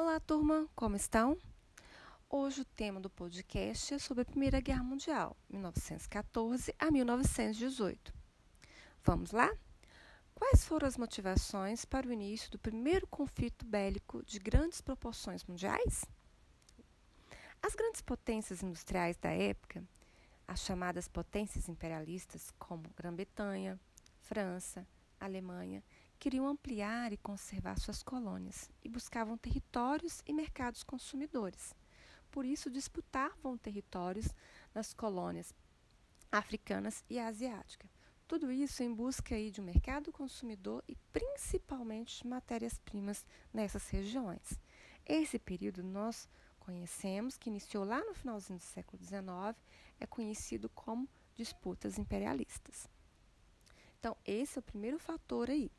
Olá, turma, como estão? Hoje o tema do podcast é sobre a Primeira Guerra Mundial, 1914 a 1918. Vamos lá? Quais foram as motivações para o início do primeiro conflito bélico de grandes proporções mundiais? As grandes potências industriais da época, as chamadas potências imperialistas como Grã-Bretanha, França, Alemanha, queriam ampliar e conservar suas colônias e buscavam territórios e mercados consumidores. Por isso, disputavam territórios nas colônias africanas e asiáticas. Tudo isso em busca aí de um mercado consumidor e principalmente de matérias-primas nessas regiões. Esse período nós conhecemos, que iniciou lá no finalzinho do século XIX, é conhecido como disputas imperialistas. Então, esse é o primeiro fator aí.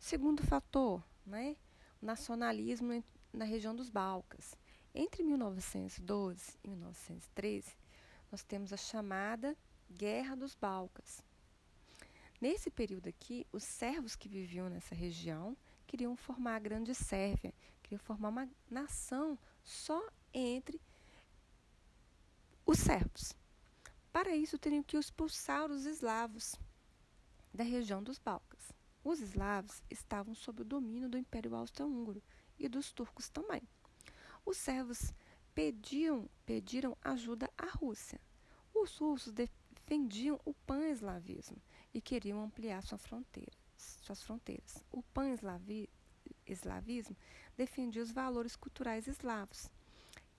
Segundo fator, né, o nacionalismo na região dos Balcãs. Entre 1912 e 1913, nós temos a chamada Guerra dos Balcãs. Nesse período aqui, os servos que viviam nessa região queriam formar a Grande Sérvia, queriam formar uma nação só entre os servos. Para isso, teriam que expulsar os eslavos da região dos Balcãs. Os eslavos estavam sob o domínio do Império Austro-Húngaro e dos turcos também. Os servos pediam, pediram ajuda à Rússia. Os russos defendiam o pan-eslavismo e queriam ampliar sua fronteira, suas fronteiras. O pan-eslavismo defendia os valores culturais eslavos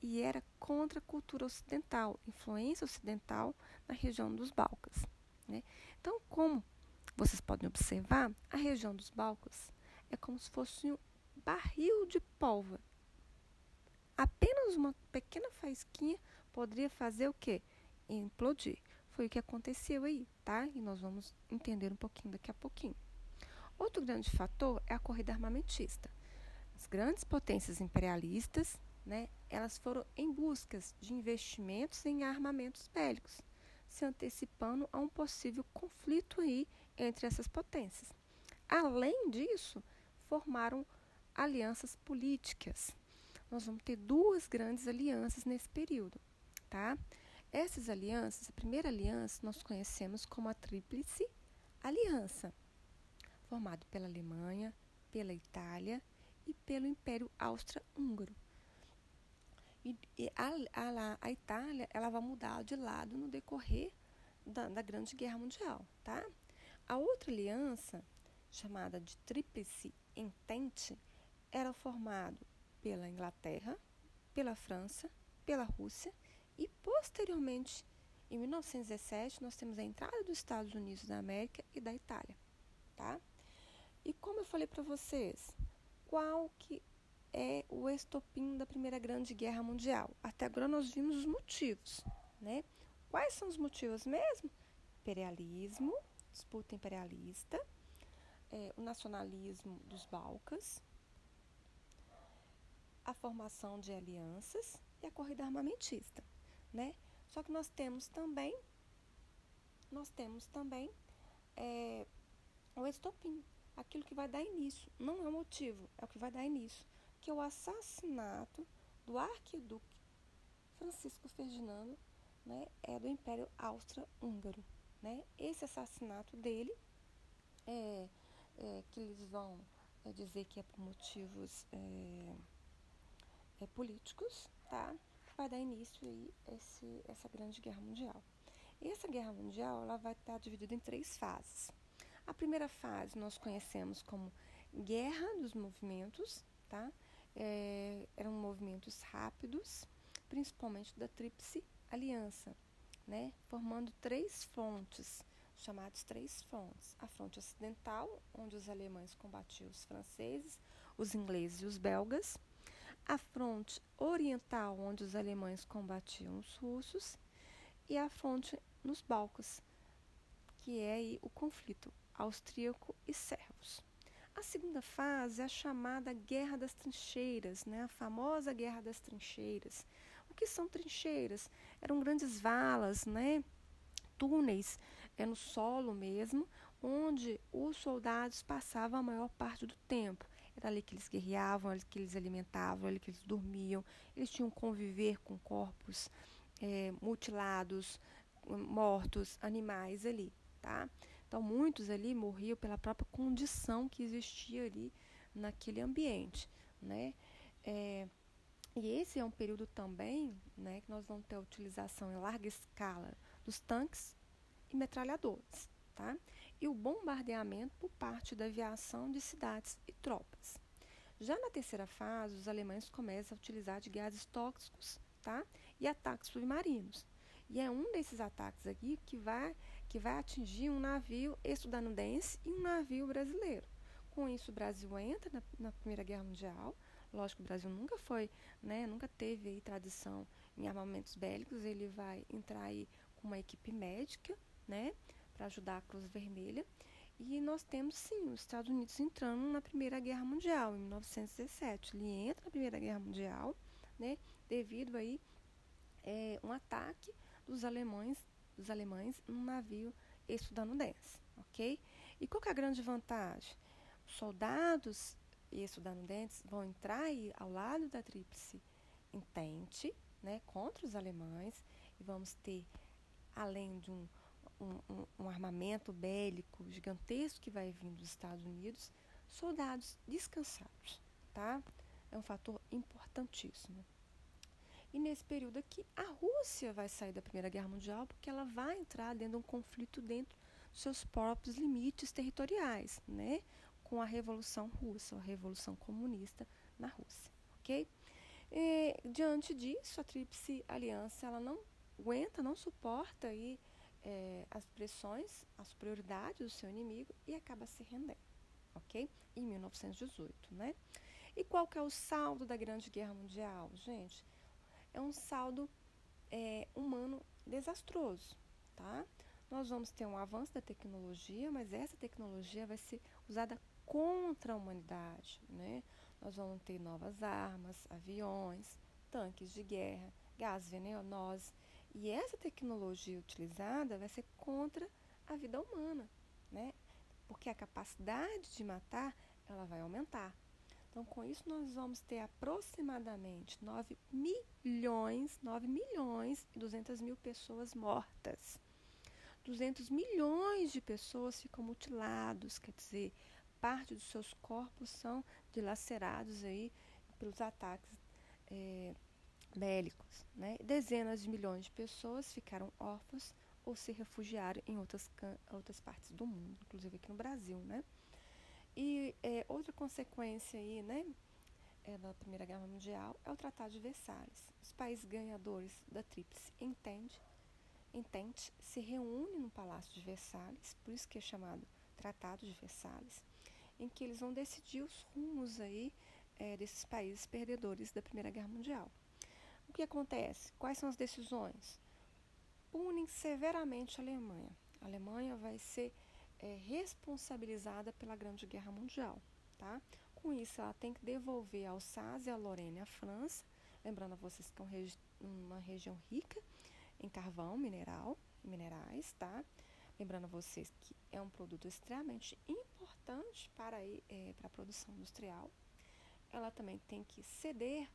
e era contra a cultura ocidental, influência ocidental na região dos Balcãs. Né? Então, como vocês podem observar, a região dos Balcãs é como se fosse um barril de pólvora. Apenas uma pequena faísquinha poderia fazer o quê? Implodir. Foi o que aconteceu aí, tá? E nós vamos entender um pouquinho daqui a pouquinho. Outro grande fator é a corrida armamentista. As grandes potências imperialistas, né, elas foram em busca de investimentos em armamentos bélicos se antecipando a um possível conflito aí entre essas potências. Além disso, formaram alianças políticas. Nós vamos ter duas grandes alianças nesse período, tá? Essas alianças, a primeira aliança nós conhecemos como a Tríplice Aliança, formada pela Alemanha, pela Itália e pelo Império Austro-Húngaro. E, e a, a, a, Itália ela vai mudar de lado no decorrer da, da Grande Guerra Mundial, tá? A outra aliança, chamada de Tríplice Entente, era formada pela Inglaterra, pela França, pela Rússia e posteriormente, em 1917, nós temos a entrada dos Estados Unidos da América e da Itália, tá? E como eu falei para vocês, qual que é o estopim da Primeira Grande Guerra Mundial. Até agora nós vimos os motivos, né? Quais são os motivos mesmo? Imperialismo, disputa imperialista, é, o nacionalismo dos Balcãs, a formação de alianças e a corrida armamentista, né? Só que nós temos também, nós temos também é, o estopim, aquilo que vai dar início. Não é o motivo, é o que vai dar início que é o assassinato do arquiduque Francisco Ferdinando né, é do Império Austro-Húngaro. Né? Esse assassinato dele, é, é, que eles vão é, dizer que é por motivos é, é, políticos, tá? vai dar início aí esse, essa grande guerra mundial. Essa guerra mundial ela vai estar dividida em três fases. A primeira fase nós conhecemos como Guerra dos Movimentos, tá? é, eram movimentos rápidos, principalmente da Tríplice Aliança, né, formando três frontes, chamados três frontes. A fronte ocidental, onde os alemães combatiam os franceses, os ingleses e os belgas. A fronte oriental, onde os alemães combatiam os russos. E a fronte nos Balcãs, que é o conflito austríaco e servos. A segunda fase é a chamada Guerra das Trincheiras, né? a famosa Guerra das Trincheiras. O que são trincheiras? Eram grandes valas, né? túneis é no solo mesmo, onde os soldados passavam a maior parte do tempo. Era ali que eles guerreavam, ali que eles alimentavam, ali que eles dormiam. Eles tinham que conviver com corpos é, mutilados, mortos, animais ali, tá? Então, muitos ali morriam pela própria condição que existia ali naquele ambiente, né? É, e esse é um período também, né, que nós vamos ter a utilização em larga escala dos tanques e metralhadores, tá? E o bombardeamento por parte da aviação de cidades e tropas. Já na terceira fase, os alemães começam a utilizar de gases tóxicos, tá? E ataques submarinos. E é um desses ataques aqui que vai, que vai atingir um navio estadunidense e um navio brasileiro. Com isso, o Brasil entra na, na Primeira Guerra Mundial. Lógico, o Brasil nunca foi, né, nunca teve aí, tradição em armamentos bélicos. Ele vai entrar aí com uma equipe médica, né, para ajudar a Cruz Vermelha. E nós temos sim os Estados Unidos entrando na Primeira Guerra Mundial em 1917. Ele entra na Primeira Guerra Mundial, né, devido aí é, um ataque dos alemães, dos alemães num navio estadunidense, ok? E qual é a grande vantagem? Os soldados estadunidenses vão entrar aí ao lado da Tríplice Entente, né, contra os alemães, e vamos ter, além de um, um, um, armamento bélico gigantesco que vai vir dos Estados Unidos, soldados descansados, tá? É um fator importantíssimo. E nesse período aqui, a Rússia vai sair da Primeira Guerra Mundial porque ela vai entrar dentro de um conflito dentro dos seus próprios limites territoriais, né? Com a Revolução Russa, a Revolução Comunista na Rússia, ok? E, diante disso, a Tríplice Aliança ela não aguenta, não suporta aí, é, as pressões, a superioridade do seu inimigo e acaba se rendendo, ok? Em 1918, né? E qual que é o saldo da Grande Guerra Mundial, gente? é um saldo é, humano desastroso, tá? Nós vamos ter um avanço da tecnologia, mas essa tecnologia vai ser usada contra a humanidade, né? Nós vamos ter novas armas, aviões, tanques de guerra, gás venenosos, e essa tecnologia utilizada vai ser contra a vida humana, né? Porque a capacidade de matar, ela vai aumentar. Então, com isso, nós vamos ter aproximadamente 9 milhões, 9 milhões e 200 mil pessoas mortas. 200 milhões de pessoas ficam mutilados, quer dizer, parte dos seus corpos são dilacerados aí pelos ataques é, bélicos. Né? Dezenas de milhões de pessoas ficaram órfãs ou se refugiaram em outras, outras partes do mundo, inclusive aqui no Brasil. Né? E é, outra consequência aí, né, é, da Primeira Guerra Mundial é o Tratado de Versalhes. Os países ganhadores da Tríplice Entente, Entente se reúnem no Palácio de Versalhes, por isso que é chamado Tratado de Versalhes, em que eles vão decidir os rumos aí é, desses países perdedores da Primeira Guerra Mundial. O que acontece? Quais são as decisões? Punem severamente a Alemanha. A Alemanha vai ser é, responsabilizada pela Grande Guerra Mundial. Tá? Com isso, ela tem que devolver a Alsácia, a Lorena e a França, lembrando a vocês que é uma, regi uma região rica em carvão, mineral, minerais, tá? Lembrando a vocês que é um produto extremamente importante para, é, a produção industrial. Ela também tem que ceder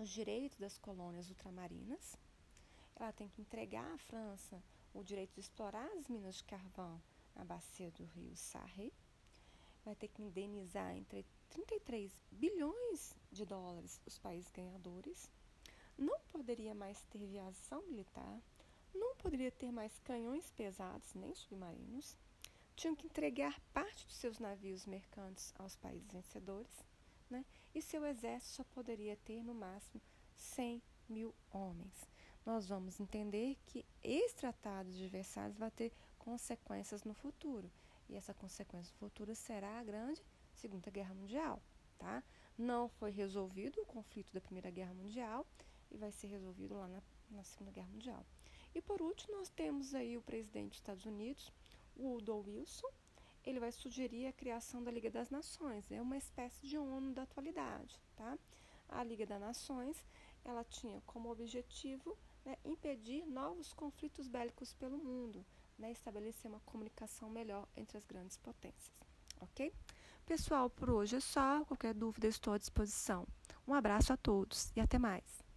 os direitos das colônias ultramarinas. Ela tem que entregar à França o direito de explorar as minas de carvão na bacia do rio Sarre, vai ter que indenizar entre 33 bilhões de dólares os países ganhadores, não poderia mais ter viação militar, não poderia ter mais canhões pesados nem submarinos, tinham que entregar parte dos seus navios mercantes aos países vencedores, né? e seu exército só poderia ter no máximo 100 mil homens. Nós vamos entender que esse tratado de Versalhes vai ter consequências no futuro. E essa consequência futura será a grande Segunda Guerra Mundial, tá? Não foi resolvido o conflito da Primeira Guerra Mundial e vai ser resolvido lá na, na Segunda Guerra Mundial. E por último, nós temos aí o presidente dos Estados Unidos, Woodrow Wilson. Ele vai sugerir a criação da Liga das Nações, é uma espécie de ONU da atualidade, tá? A Liga das Nações, ela tinha como objetivo né, impedir novos conflitos bélicos pelo mundo, né, estabelecer uma comunicação melhor entre as grandes potências, ok? Pessoal, por hoje é só. Qualquer dúvida estou à disposição. Um abraço a todos e até mais.